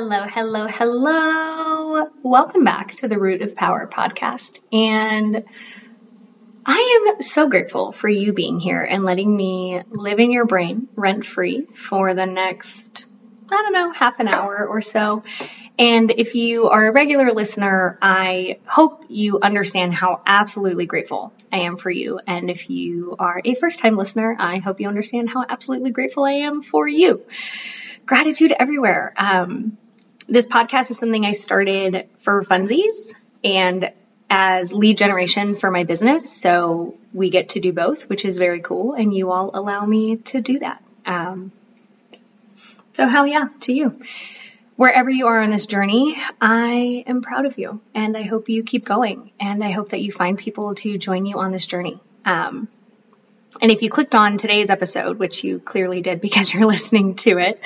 Hello, hello, hello. Welcome back to the Root of Power podcast. And I am so grateful for you being here and letting me live in your brain rent free for the next, I don't know, half an hour or so. And if you are a regular listener, I hope you understand how absolutely grateful I am for you. And if you are a first time listener, I hope you understand how absolutely grateful I am for you. Gratitude everywhere. Um, this podcast is something I started for funsies and as lead generation for my business. So we get to do both, which is very cool. And you all allow me to do that. Um, so hell yeah to you. Wherever you are on this journey, I am proud of you and I hope you keep going. And I hope that you find people to join you on this journey. Um, and if you clicked on today's episode, which you clearly did because you're listening to it,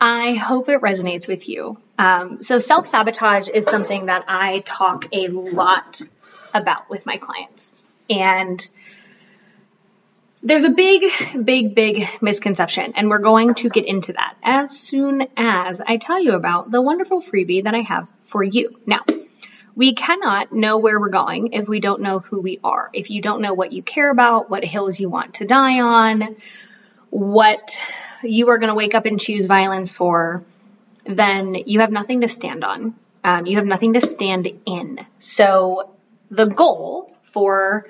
I hope it resonates with you. Um, so, self sabotage is something that I talk a lot about with my clients. And there's a big, big, big misconception, and we're going to get into that as soon as I tell you about the wonderful freebie that I have for you. Now, we cannot know where we're going if we don't know who we are. If you don't know what you care about, what hills you want to die on, what you are going to wake up and choose violence for, then you have nothing to stand on. Um, you have nothing to stand in. So the goal for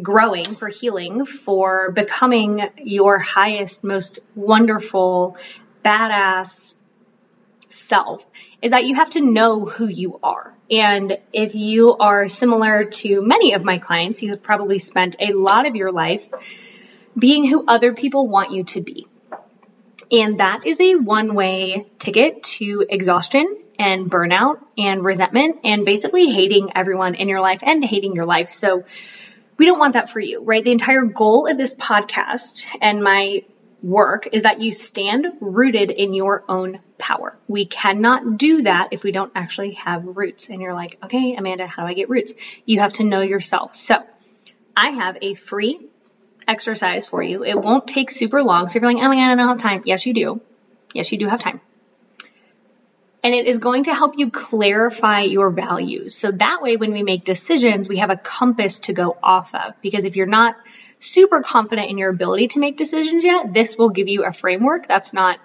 growing, for healing, for becoming your highest, most wonderful, badass self is that you have to know who you are. And if you are similar to many of my clients, you have probably spent a lot of your life being who other people want you to be. And that is a one way ticket to exhaustion and burnout and resentment and basically hating everyone in your life and hating your life. So we don't want that for you, right? The entire goal of this podcast and my work is that you stand rooted in your own power. We cannot do that if we don't actually have roots. And you're like, okay, Amanda, how do I get roots? You have to know yourself. So I have a free exercise for you. It won't take super long. So if you're like, oh my God, I don't have time. Yes, you do. Yes, you do have time. And it is going to help you clarify your values. So that way, when we make decisions, we have a compass to go off of. Because if you're not super confident in your ability to make decisions yet, this will give you a framework that's not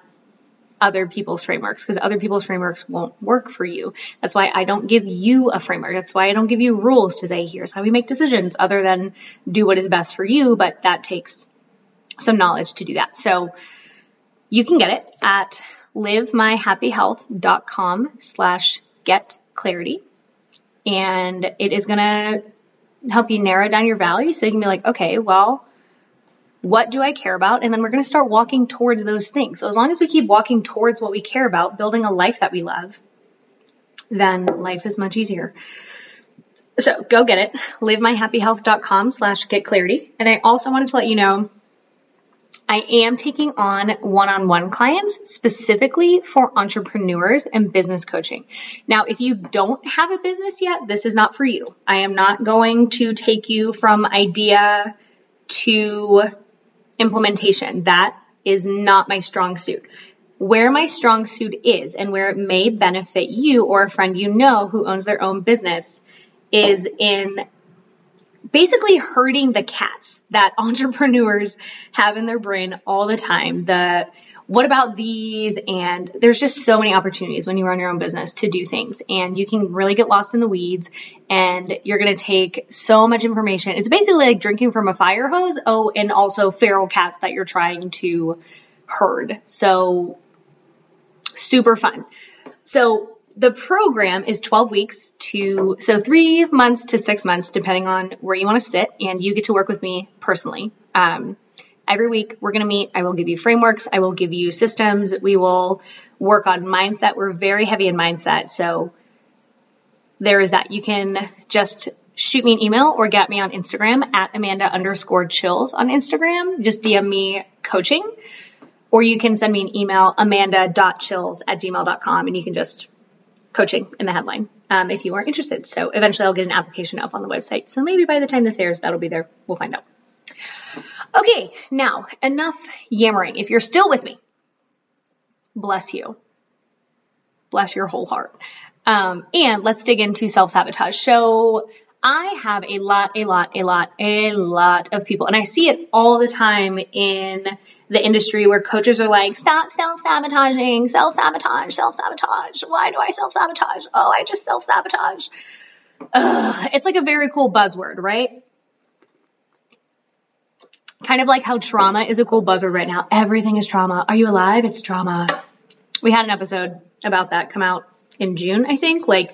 other people's frameworks because other people's frameworks won't work for you. That's why I don't give you a framework. That's why I don't give you rules to say, here's how we make decisions other than do what is best for you. But that takes some knowledge to do that. So you can get it at livemyhappyhealth.com slash get clarity. And it is going to help you narrow down your values so you can be like, okay, well, what do I care about? And then we're going to start walking towards those things. So as long as we keep walking towards what we care about, building a life that we love, then life is much easier. So go get it. Livemyhappyhealth.com slash get clarity. And I also wanted to let you know I am taking on one-on-one clients specifically for entrepreneurs and business coaching. Now, if you don't have a business yet, this is not for you. I am not going to take you from idea to implementation. That is not my strong suit. Where my strong suit is and where it may benefit you or a friend you know who owns their own business is in basically herding the cats that entrepreneurs have in their brain all the time. The what about these? And there's just so many opportunities when you run your own business to do things and you can really get lost in the weeds and you're going to take so much information. It's basically like drinking from a fire hose. Oh, and also feral cats that you're trying to herd. So super fun. So the program is 12 weeks to, so three months to six months, depending on where you want to sit. And you get to work with me personally. Um, Every week we're going to meet. I will give you frameworks. I will give you systems. We will work on mindset. We're very heavy in mindset. So there is that. You can just shoot me an email or get me on Instagram at Amanda underscore chills on Instagram. Just DM me coaching. Or you can send me an email, amanda.chills at gmail.com, and you can just coaching in the headline um, if you are interested. So eventually I'll get an application up on the website. So maybe by the time this airs, that'll be there. We'll find out. Okay, now enough yammering. If you're still with me, bless you. Bless your whole heart. Um, and let's dig into self sabotage. So I have a lot, a lot, a lot, a lot of people, and I see it all the time in the industry where coaches are like, stop self sabotaging, self sabotage, self sabotage. Why do I self sabotage? Oh, I just self sabotage. It's like a very cool buzzword, right? Kind of like how trauma is a cool buzzword right now. Everything is trauma. Are you alive? It's trauma. We had an episode about that come out in June, I think. Like,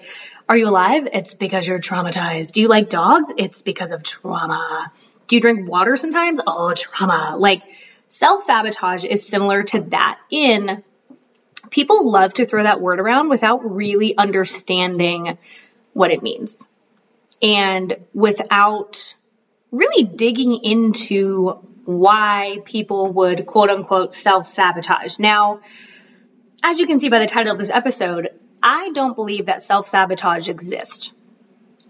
are you alive? It's because you're traumatized. Do you like dogs? It's because of trauma. Do you drink water sometimes? Oh, trauma. Like, self sabotage is similar to that in people love to throw that word around without really understanding what it means and without really digging into why people would quote unquote self sabotage. Now, as you can see by the title of this episode, I don't believe that self sabotage exists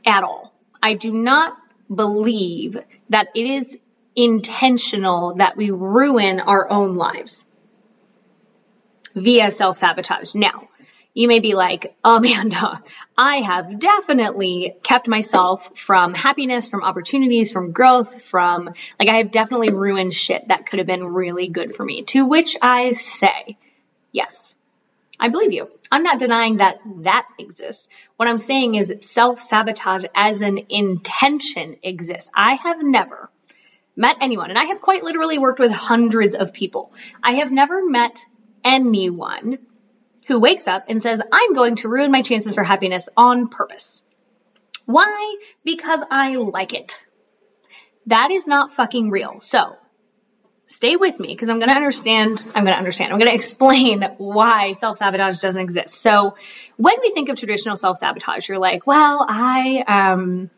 at all. I do not believe that it is intentional that we ruin our own lives via self sabotage. Now, you may be like, Amanda, I have definitely kept myself from happiness, from opportunities, from growth, from like, I have definitely ruined shit that could have been really good for me. To which I say, yes, I believe you. I'm not denying that that exists. What I'm saying is self sabotage as an intention exists. I have never met anyone, and I have quite literally worked with hundreds of people. I have never met anyone who wakes up and says, I'm going to ruin my chances for happiness on purpose. Why? Because I like it. That is not fucking real. So stay with me because I'm going to understand. I'm going to understand. I'm going to explain why self sabotage doesn't exist. So, when we think of traditional self sabotage, you're like, well, I, um,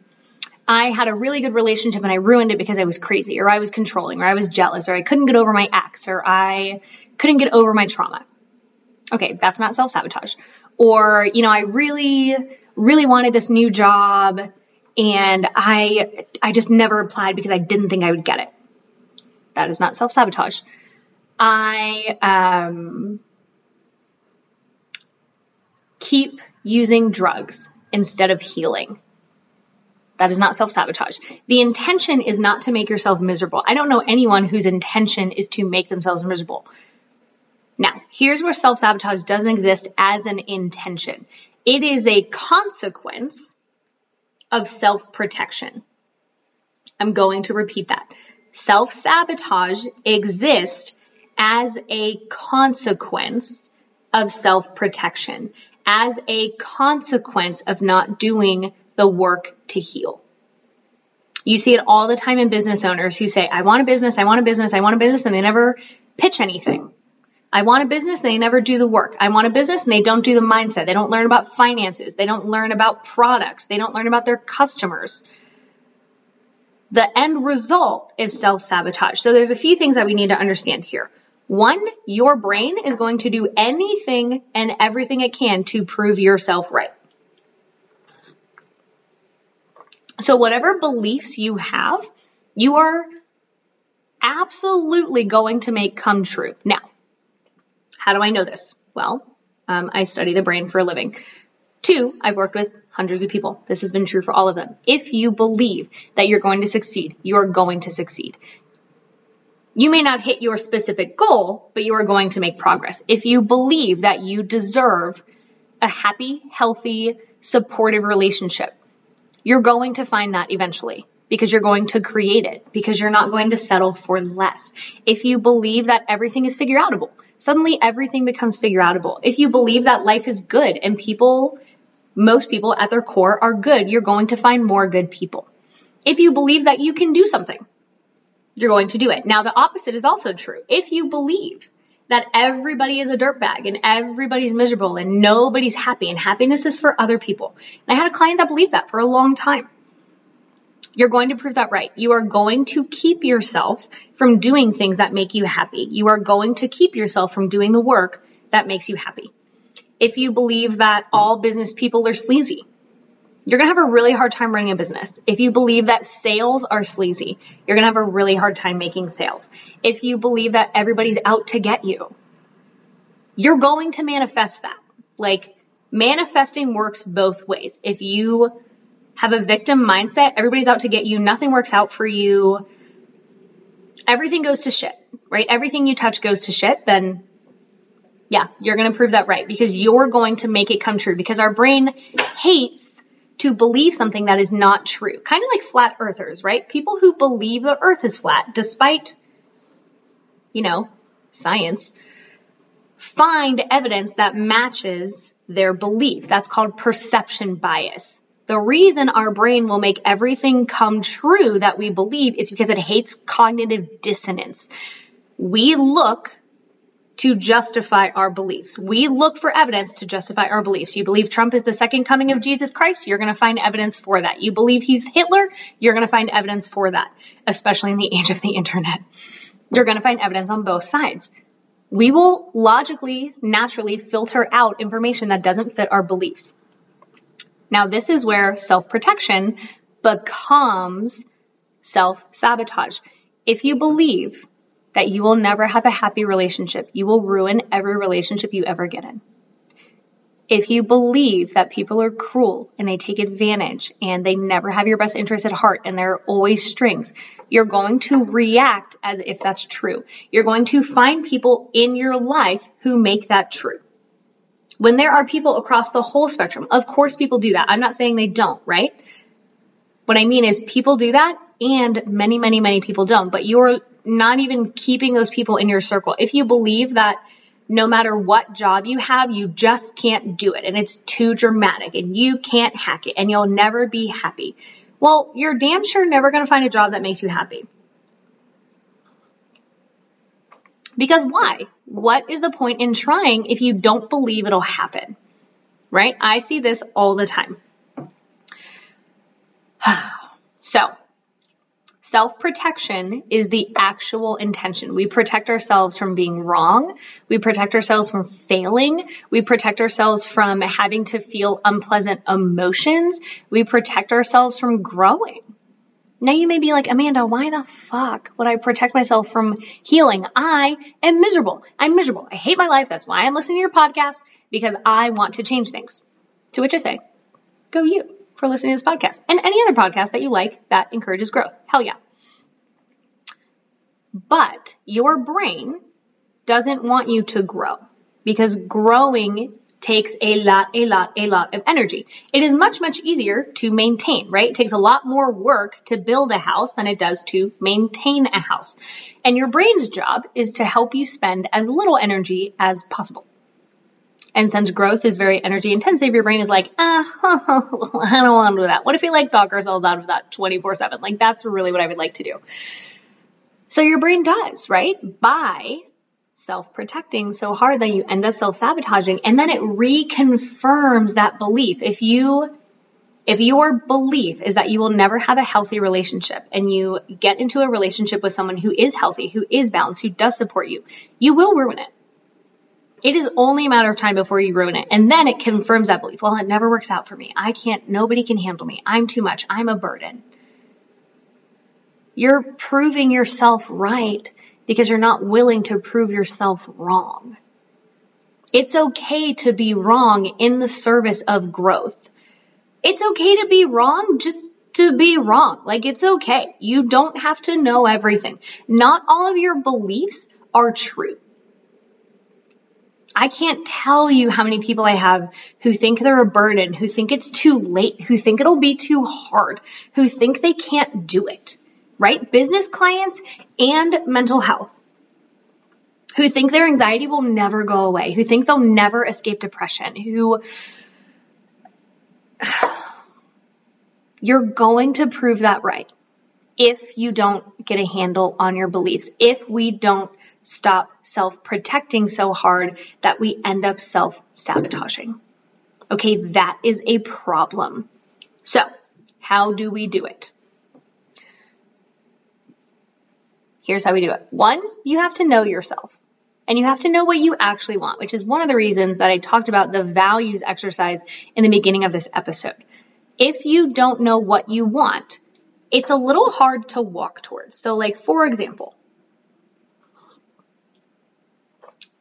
I had a really good relationship and I ruined it because I was crazy or I was controlling or I was jealous or I couldn't get over my ex or I couldn't get over my trauma. Okay, that's not self sabotage. Or, you know, I really, really wanted this new job and I, I just never applied because I didn't think I would get it that is not self sabotage. I um, keep using drugs instead of healing. That is not self sabotage. The intention is not to make yourself miserable. I don't know anyone whose intention is to make themselves miserable. Now, here's where self sabotage doesn't exist as an intention it is a consequence of self protection. I'm going to repeat that self sabotage exists as a consequence of self protection, as a consequence of not doing the work to heal. You see it all the time in business owners who say, I want a business, I want a business, I want a business, and they never pitch anything. I want a business, and they never do the work. I want a business, and they don't do the mindset. They don't learn about finances. They don't learn about products. They don't learn about their customers the end result is self sabotage. So there's a few things that we need to understand here. One, your brain is going to do anything and everything it can to prove yourself right. So whatever beliefs you have, you are absolutely going to make come true. Now, how do I know this? Well, um, I study the brain for a living. Two, I've worked with hundreds of people. This has been true for all of them. If you believe that you're going to succeed, you're going to succeed. You may not hit your specific goal, but you are going to make progress. If you believe that you deserve a happy, healthy, supportive relationship, you're going to find that eventually because you're going to create it, because you're not going to settle for less. If you believe that everything is figure outable, suddenly everything becomes figure outable. If you believe that life is good and people most people at their core are good. You're going to find more good people. If you believe that you can do something, you're going to do it. Now, the opposite is also true. If you believe that everybody is a dirtbag and everybody's miserable and nobody's happy and happiness is for other people. And I had a client that believed that for a long time. You're going to prove that right. You are going to keep yourself from doing things that make you happy. You are going to keep yourself from doing the work that makes you happy. If you believe that all business people are sleazy, you're going to have a really hard time running a business. If you believe that sales are sleazy, you're going to have a really hard time making sales. If you believe that everybody's out to get you, you're going to manifest that. Like manifesting works both ways. If you have a victim mindset, everybody's out to get you, nothing works out for you, everything goes to shit, right? Everything you touch goes to shit, then yeah, you're going to prove that right because you're going to make it come true because our brain hates to believe something that is not true. Kind of like flat earthers, right? People who believe the earth is flat despite, you know, science, find evidence that matches their belief. That's called perception bias. The reason our brain will make everything come true that we believe is because it hates cognitive dissonance. We look to justify our beliefs. We look for evidence to justify our beliefs. You believe Trump is the second coming of Jesus Christ, you're going to find evidence for that. You believe he's Hitler, you're going to find evidence for that, especially in the age of the internet. You're going to find evidence on both sides. We will logically, naturally filter out information that doesn't fit our beliefs. Now, this is where self protection becomes self sabotage. If you believe that you will never have a happy relationship. You will ruin every relationship you ever get in. If you believe that people are cruel and they take advantage and they never have your best interest at heart and there are always strings, you're going to react as if that's true. You're going to find people in your life who make that true. When there are people across the whole spectrum, of course people do that. I'm not saying they don't, right? What I mean is people do that and many, many, many people don't, but you're not even keeping those people in your circle. If you believe that no matter what job you have, you just can't do it and it's too dramatic and you can't hack it and you'll never be happy. Well, you're damn sure never going to find a job that makes you happy. Because why? What is the point in trying if you don't believe it'll happen? Right? I see this all the time. so, Self protection is the actual intention. We protect ourselves from being wrong. We protect ourselves from failing. We protect ourselves from having to feel unpleasant emotions. We protect ourselves from growing. Now you may be like, Amanda, why the fuck would I protect myself from healing? I am miserable. I'm miserable. I hate my life. That's why I'm listening to your podcast because I want to change things. To which I say, go you for listening to this podcast and any other podcast that you like that encourages growth. Hell yeah. But your brain doesn't want you to grow because growing takes a lot, a lot, a lot of energy. It is much, much easier to maintain, right? It takes a lot more work to build a house than it does to maintain a house. And your brain's job is to help you spend as little energy as possible. And since growth is very energy intensive, your brain is like, ah, I don't want to do that. What if we like talk ourselves out of that 24 7? Like, that's really what I would like to do. So your brain does, right? By self protecting so hard that you end up self sabotaging and then it reconfirms that belief. If you if your belief is that you will never have a healthy relationship and you get into a relationship with someone who is healthy, who is balanced, who does support you, you will ruin it. It is only a matter of time before you ruin it. And then it confirms that belief. Well, it never works out for me. I can't, nobody can handle me. I'm too much. I'm a burden. You're proving yourself right because you're not willing to prove yourself wrong. It's okay to be wrong in the service of growth. It's okay to be wrong just to be wrong. Like it's okay. You don't have to know everything. Not all of your beliefs are true. I can't tell you how many people I have who think they're a burden, who think it's too late, who think it'll be too hard, who think they can't do it, right? Business clients and mental health who think their anxiety will never go away, who think they'll never escape depression, who you're going to prove that right. if you don't get a handle on your beliefs, if we don't stop self protecting so hard that we end up self sabotaging. Okay, that is a problem. So, how do we do it? Here's how we do it. One, you have to know yourself and you have to know what you actually want, which is one of the reasons that I talked about the values exercise in the beginning of this episode. If you don't know what you want, it's a little hard to walk towards. So, like, for example,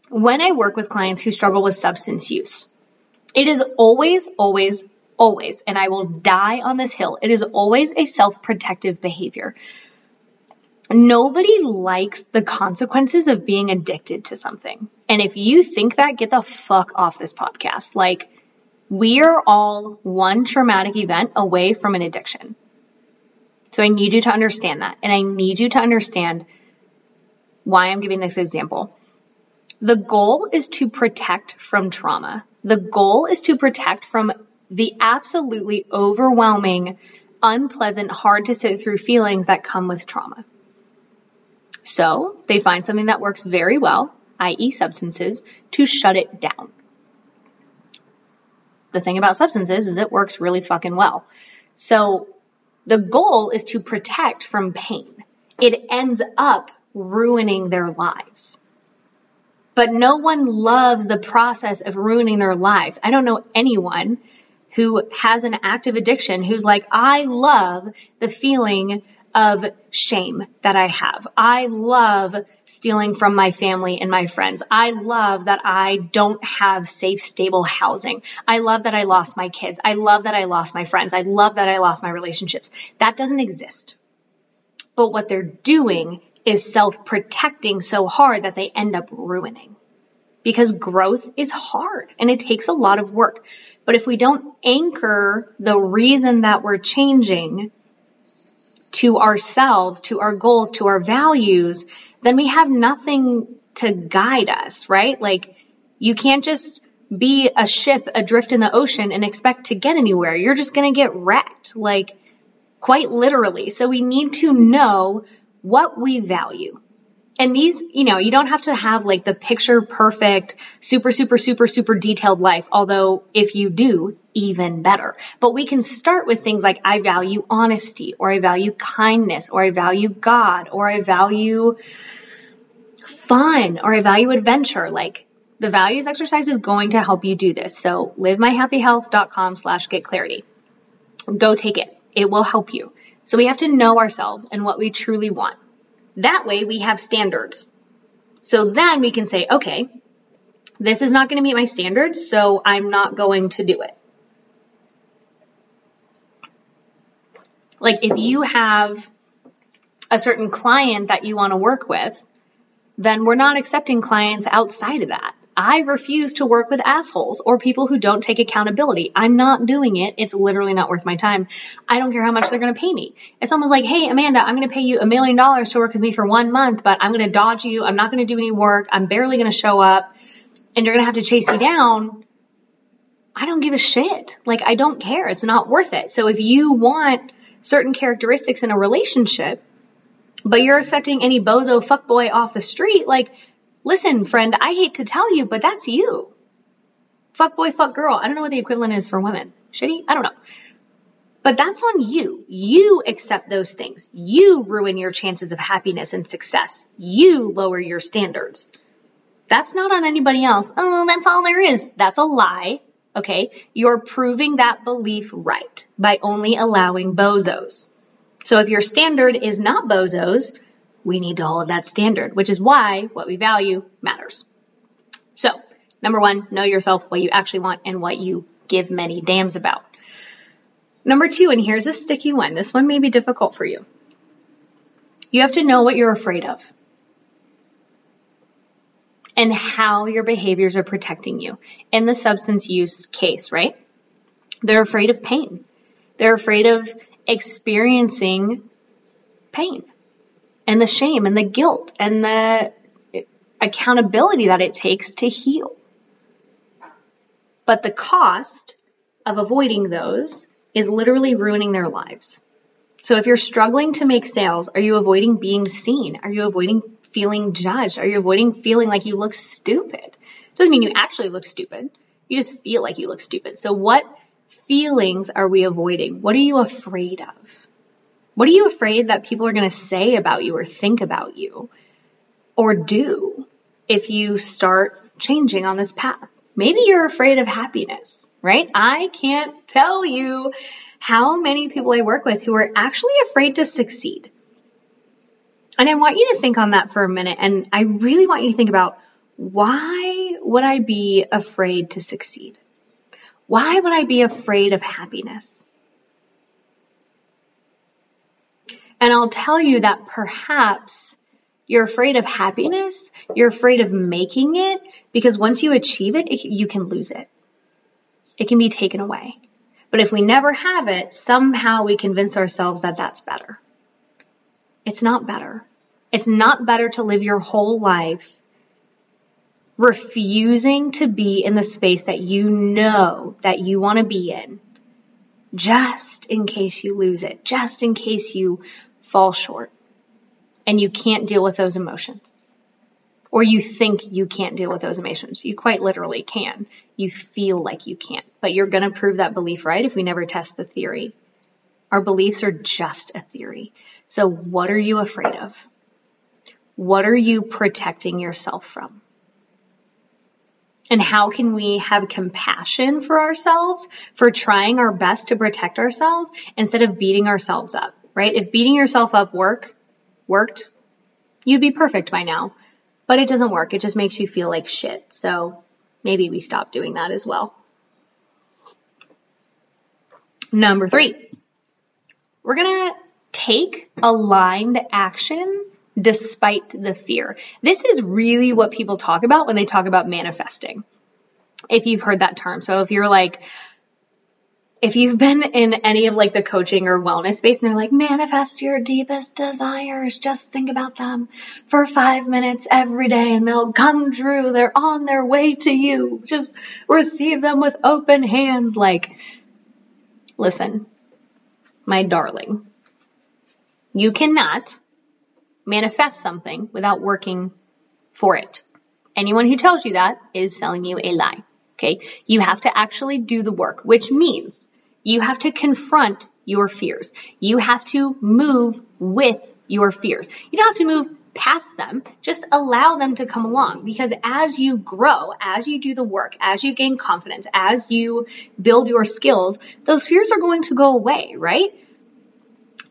when I work with clients who struggle with substance use, it is always, always, always, and I will die on this hill, it is always a self protective behavior. Nobody likes the consequences of being addicted to something. And if you think that, get the fuck off this podcast. Like, we are all one traumatic event away from an addiction. So I need you to understand that. And I need you to understand why I'm giving this example. The goal is to protect from trauma. The goal is to protect from the absolutely overwhelming, unpleasant, hard to sit through feelings that come with trauma. So they find something that works very well, i.e., substances, to shut it down. The thing about substances is it works really fucking well. So the goal is to protect from pain. It ends up ruining their lives. But no one loves the process of ruining their lives. I don't know anyone who has an active addiction who's like, I love the feeling of shame that I have. I love stealing from my family and my friends. I love that I don't have safe, stable housing. I love that I lost my kids. I love that I lost my friends. I love that I lost my relationships. That doesn't exist. But what they're doing is self protecting so hard that they end up ruining. Because growth is hard and it takes a lot of work. But if we don't anchor the reason that we're changing to ourselves, to our goals, to our values, then we have nothing to guide us, right? Like you can't just be a ship adrift in the ocean and expect to get anywhere. You're just going to get wrecked, like quite literally. So we need to know what we value. And these, you know, you don't have to have like the picture perfect, super, super, super, super detailed life. Although if you do, even better. But we can start with things like I value honesty or I value kindness or I value God or I value fun or I value adventure. Like the values exercise is going to help you do this. So livemyhappyhealth.com slash get clarity. Go take it. It will help you. So we have to know ourselves and what we truly want. That way we have standards. So then we can say, okay, this is not going to meet my standards, so I'm not going to do it. Like if you have a certain client that you want to work with, then we're not accepting clients outside of that. I refuse to work with assholes or people who don't take accountability. I'm not doing it. It's literally not worth my time. I don't care how much they're going to pay me. If someone's like, hey, Amanda, I'm going to pay you a million dollars to work with me for one month, but I'm going to dodge you. I'm not going to do any work. I'm barely going to show up and you're going to have to chase me down. I don't give a shit. Like, I don't care. It's not worth it. So if you want certain characteristics in a relationship, but you're accepting any bozo fuckboy off the street, like, Listen, friend, I hate to tell you, but that's you. Fuck boy, fuck girl. I don't know what the equivalent is for women. Shitty? I don't know. But that's on you. You accept those things. You ruin your chances of happiness and success. You lower your standards. That's not on anybody else. Oh, that's all there is. That's a lie. Okay. You're proving that belief right by only allowing bozos. So if your standard is not bozos, we need to hold that standard, which is why what we value matters. So, number one, know yourself, what you actually want, and what you give many damns about. Number two, and here's a sticky one. This one may be difficult for you. You have to know what you're afraid of and how your behaviors are protecting you. In the substance use case, right? They're afraid of pain. They're afraid of experiencing pain and the shame and the guilt and the accountability that it takes to heal. But the cost of avoiding those is literally ruining their lives. So if you're struggling to make sales, are you avoiding being seen? Are you avoiding feeling judged? Are you avoiding feeling like you look stupid? It doesn't mean you actually look stupid. You just feel like you look stupid. So what feelings are we avoiding? What are you afraid of? What are you afraid that people are going to say about you or think about you or do if you start changing on this path? Maybe you're afraid of happiness, right? I can't tell you how many people I work with who are actually afraid to succeed. And I want you to think on that for a minute. And I really want you to think about why would I be afraid to succeed? Why would I be afraid of happiness? And I'll tell you that perhaps you're afraid of happiness. You're afraid of making it because once you achieve it, it, you can lose it. It can be taken away. But if we never have it, somehow we convince ourselves that that's better. It's not better. It's not better to live your whole life refusing to be in the space that you know that you want to be in just in case you lose it, just in case you fall short and you can't deal with those emotions. Or you think you can't deal with those emotions. You quite literally can. You feel like you can't, but you're going to prove that belief right if we never test the theory. Our beliefs are just a theory. So what are you afraid of? What are you protecting yourself from? And how can we have compassion for ourselves for trying our best to protect ourselves instead of beating ourselves up, right? If beating yourself up work worked, you'd be perfect by now. But it doesn't work. It just makes you feel like shit. So maybe we stop doing that as well. Number three, we're going to take aligned action despite the fear. This is really what people talk about when they talk about manifesting. If you've heard that term. So if you're like, if you've been in any of like the coaching or wellness space and they're like, manifest your deepest desires, just think about them for five minutes every day and they'll come true. They're on their way to you. Just receive them with open hands. Like, listen, my darling, you cannot manifest something without working for it. Anyone who tells you that is selling you a lie. Okay. You have to actually do the work, which means you have to confront your fears. You have to move with your fears. You don't have to move past them. Just allow them to come along because as you grow, as you do the work, as you gain confidence, as you build your skills, those fears are going to go away, right?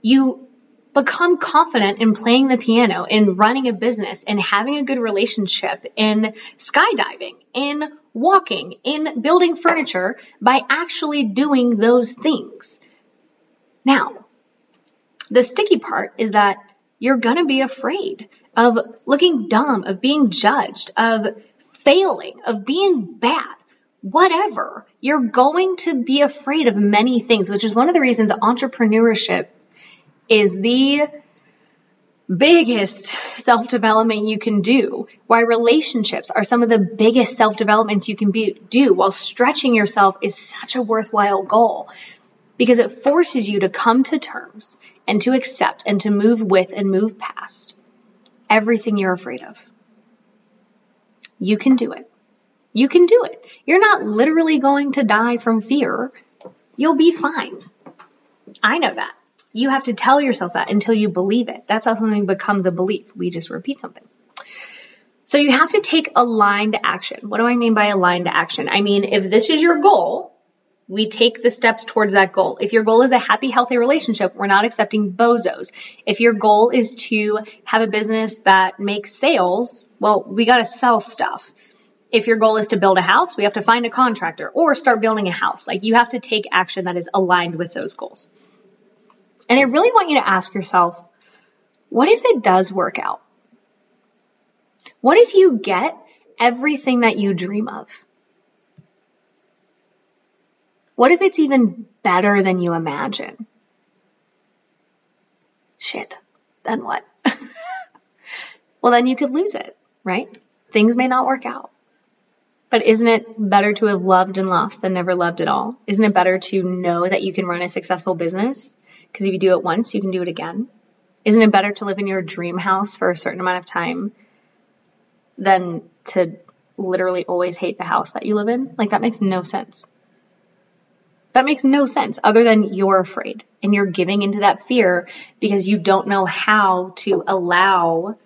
You become confident in playing the piano, in running a business, in having a good relationship, in skydiving, in walking, in building furniture by actually doing those things. Now, the sticky part is that you're gonna be afraid of looking dumb, of being judged, of failing, of being bad, whatever. You're going to be afraid of many things, which is one of the reasons entrepreneurship is the biggest self development you can do. Why relationships are some of the biggest self developments you can be, do while stretching yourself is such a worthwhile goal because it forces you to come to terms and to accept and to move with and move past everything you're afraid of. You can do it. You can do it. You're not literally going to die from fear. You'll be fine. I know that. You have to tell yourself that until you believe it. That's how something becomes a belief. We just repeat something. So you have to take aligned action. What do I mean by aligned action? I mean, if this is your goal, we take the steps towards that goal. If your goal is a happy, healthy relationship, we're not accepting bozos. If your goal is to have a business that makes sales, well, we got to sell stuff. If your goal is to build a house, we have to find a contractor or start building a house. Like you have to take action that is aligned with those goals. And I really want you to ask yourself, what if it does work out? What if you get everything that you dream of? What if it's even better than you imagine? Shit. Then what? well, then you could lose it, right? Things may not work out. But isn't it better to have loved and lost than never loved at all? Isn't it better to know that you can run a successful business Because if you do it once, you can do it again. Isn't it better to live in your dream house for a certain amount of time than to literally always hate the house that you live in? Like, that makes no sense. That makes no sense other than you're afraid and you're giving into that fear because you don't know how to allow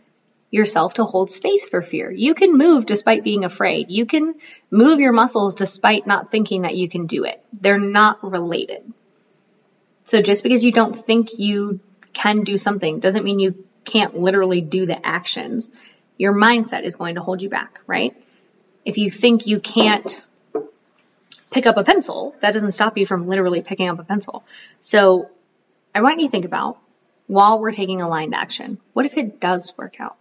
yourself to hold space for fear. You can move despite being afraid. You can move your muscles despite not thinking that you can do it. They're not related. So just because you don't think you can do something doesn't mean you can't literally do the actions. Your mindset is going to hold you back, right? If you think you can't pick up a pencil, that doesn't stop you from literally picking up a pencil. So I want you to think about while we're taking aligned action, what if it does work out?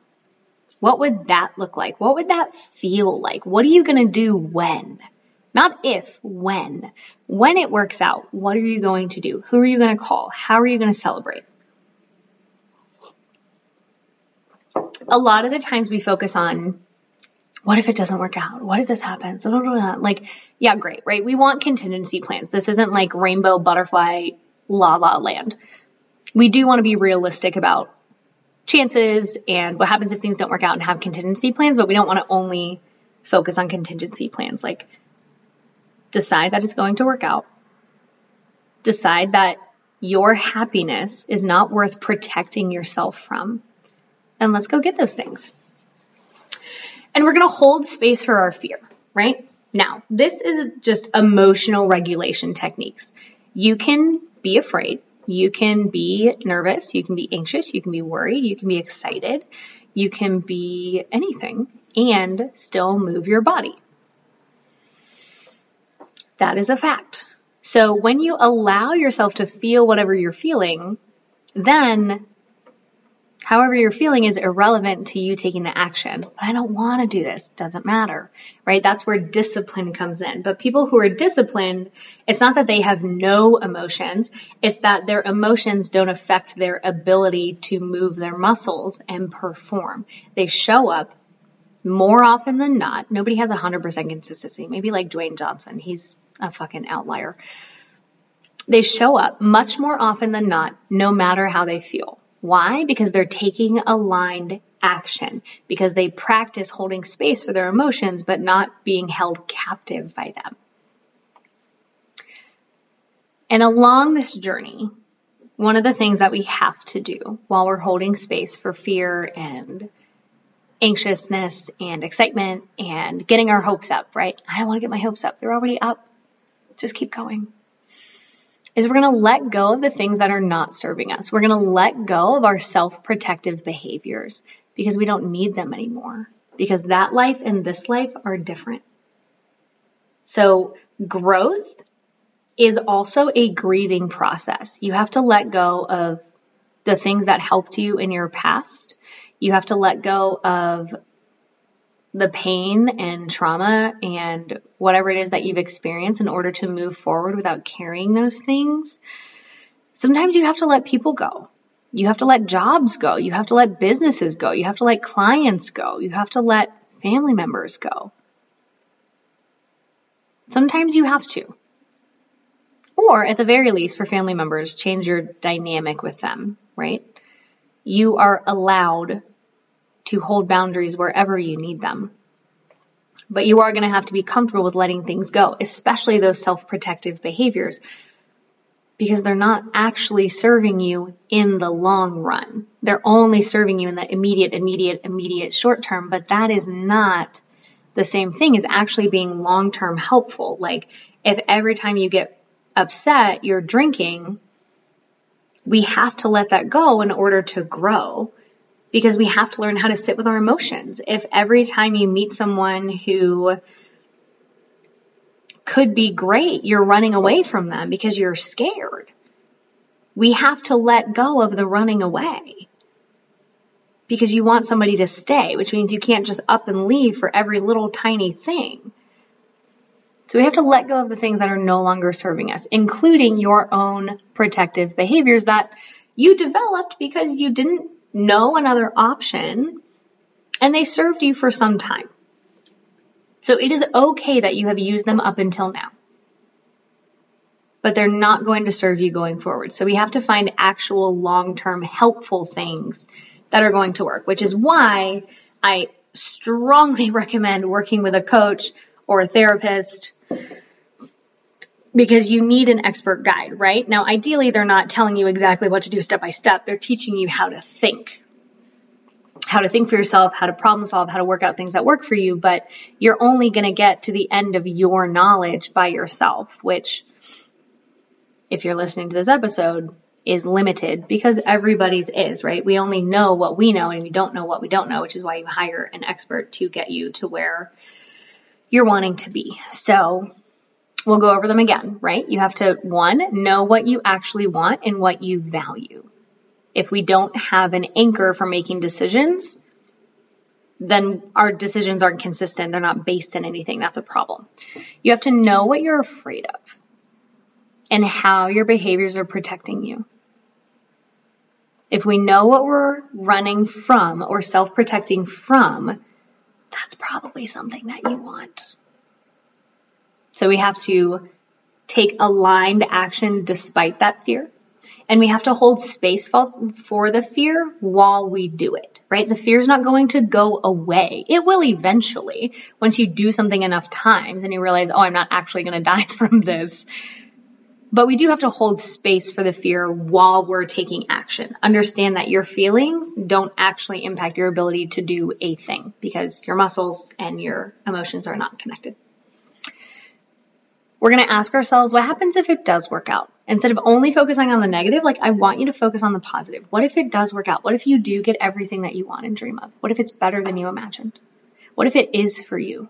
What would that look like? What would that feel like? What are you going to do when? Not if, when. When it works out, what are you going to do? Who are you going to call? How are you going to celebrate? A lot of the times we focus on what if it doesn't work out? What if this happens? Like, yeah, great, right? We want contingency plans. This isn't like rainbow butterfly la la land. We do want to be realistic about chances and what happens if things don't work out and have contingency plans, but we don't want to only focus on contingency plans. Like, decide that it's going to work out. Decide that your happiness is not worth protecting yourself from. And let's go get those things. And we're going to hold space for our fear, right? Now, this is just emotional regulation techniques. You can be afraid. You can be nervous. You can be anxious. You can be worried. You can be excited. You can be anything and still move your body. That is a fact. So when you allow yourself to feel whatever you're feeling, then however you're feeling is irrelevant to you taking the action. But I don't want to do this. Doesn't matter, right? That's where discipline comes in. But people who are disciplined, it's not that they have no emotions. It's that their emotions don't affect their ability to move their muscles and perform. They show up more often than not. Nobody has 100% consistency. Maybe like Dwayne Johnson. He's a fucking outlier. They show up much more often than not, no matter how they feel. Why? Because they're taking aligned action, because they practice holding space for their emotions, but not being held captive by them. And along this journey, one of the things that we have to do while we're holding space for fear and anxiousness and excitement and getting our hopes up, right? I don't want to get my hopes up. They're already up. Just keep going is we're going to let go of the things that are not serving us. We're going to let go of our self protective behaviors because we don't need them anymore. Because that life and this life are different. So, growth is also a grieving process. You have to let go of the things that helped you in your past. You have to let go of the pain and trauma and whatever it is that you've experienced in order to move forward without carrying those things. Sometimes you have to let people go. You have to let jobs go. You have to let businesses go. You have to let clients go. You have to let family members go. Sometimes you have to. Or at the very least, for family members, change your dynamic with them, right? You are allowed to hold boundaries wherever you need them. But you are going to have to be comfortable with letting things go, especially those self protective behaviors, because they're not actually serving you in the long run. They're only serving you in the immediate, immediate, immediate short term, but that is not the same thing as actually being long term helpful. Like, if every time you get upset, you're drinking, we have to let that go in order to grow because we have to learn how to sit with our emotions. If every time you meet someone who could be great, you're running away from them because you're scared, we have to let go of the running away because you want somebody to stay, which means you can't just up and leave for every little tiny thing. So we have to let go of the things that are no longer serving us, including your own protective behaviors that you developed because you didn't know another option, and they served you for some time. So it is okay that you have used them up until now. but they're not going to serve you going forward. So we have to find actual long term helpful things that are going to work, which is why I strongly recommend working with a coach or a therapist because you need an expert guide, right? Now, ideally, they're not telling you exactly what to do step by step. They're teaching you how to think, how to think for yourself, how to problem solve, how to work out things that work for you. But you're only going to get to the end of your knowledge by yourself, which, if you're listening to this episode, is limited because everybody's is, right? We only know what we know and we don't know what we don't know, which is why you hire an expert to get you to where you're wanting to be. So, we'll go over them again, right? You have to, one, know what you actually want and what you value. If we don't have an anchor for making decisions, then our decisions aren't consistent. They're not based in anything. That's a problem. You have to know what you're afraid of and how your behaviors are protecting you. If we know what we're running from or self protecting from, that's probably something that you want. So we have to take aligned action despite that fear. And we have to hold space for, the fear while we do it, right? The fear is not going to go away. It will eventually once you do something enough times and you realize, oh, I'm not actually going to die from this. But we do have to hold space for the fear while we're taking action. Understand that your feelings don't actually impact your ability to do a thing because your muscles and your emotions are not connected we're going to ask ourselves, what happens if it does work out? Instead of only focusing on the negative, like I want you to focus on the positive. What if it does work out? What if you do get everything that you want and dream of? What if it's better than you imagined? What if it is for you?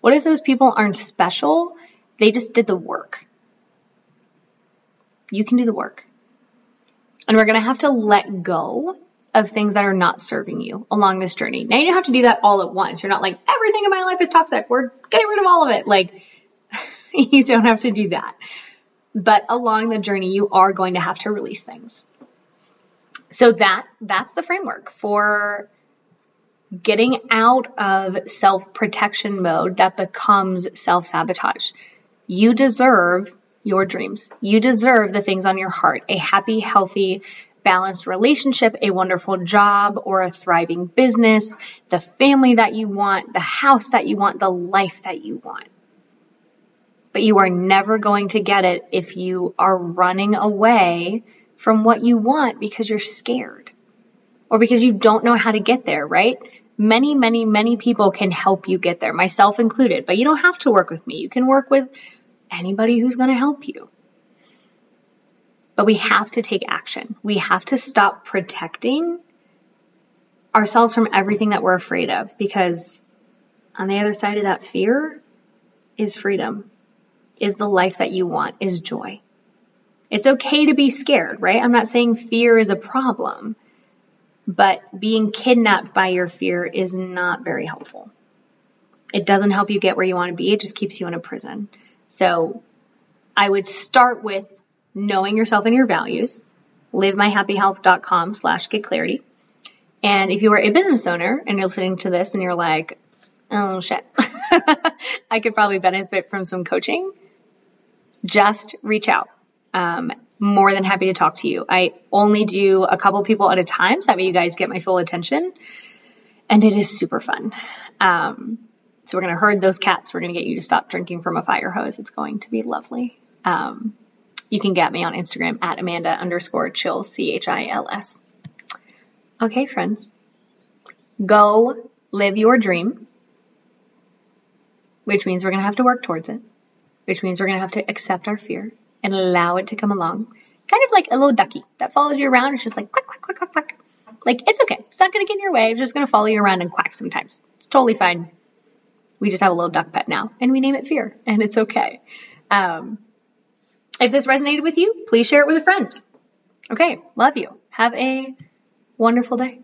What if those people aren't special? They just did the work. You can do the work. And we're going to have to let go of things that are not serving you along this journey. Now you don't have to do that all at once. You're not like, everything in my life is toxic. We're getting rid of all of it. Like, you don't have to do that. But along the journey, you are going to have to release things. So that, that's the framework for getting out of self protection mode that becomes self sabotage. You deserve your dreams. You deserve the things on your heart a happy, healthy, balanced relationship, a wonderful job or a thriving business, the family that you want, the house that you want, the life that you want but you are never going to get it if you are running away from what you want because you're scared or because you don't know how to get there, right? Many, many, many people can help you get there, myself included, but you don't have to work with me. You can work with anybody who's going to help you. But we have to take action. We have to stop protecting ourselves from everything that we're afraid of because on the other side of that fear is freedom is the life that you want, is joy. It's okay to be scared, right? I'm not saying fear is a problem, but being kidnapped by your fear is not very helpful. It doesn't help you get where you want to be. It just keeps you in a prison. So I would start with knowing yourself and your values. LiveMyHappyHealth.com slash get clarity. And if you are a business owner and you're listening to this and you're like, oh shit, I could probably benefit from some coaching just reach out. Um, more than happy to talk to you. I only do a couple people at a time, so that way you guys get my full attention. And it is super fun. Um, so we're going to herd those cats. We're going to get you to stop drinking from a fire hose. It's going to be lovely. Um, you can get me on Instagram at Amanda underscore chill, C H I L S. Okay, friends. Go live your dream, which means we're going to have to work towards it which means we're going to have to accept our fear and allow it to come along. Kind of like a little ducky that follows you around. It's just like quack, quack, quack, quack, quack. Like, it's okay. It's not going to get in your way. It's just going to follow you around and quack sometimes. It's totally fine. We just have a little duck pet now and we name it Fear and it's okay. Um, if this resonated with you, please share it with a friend. Okay. Love you. Have a wonderful day.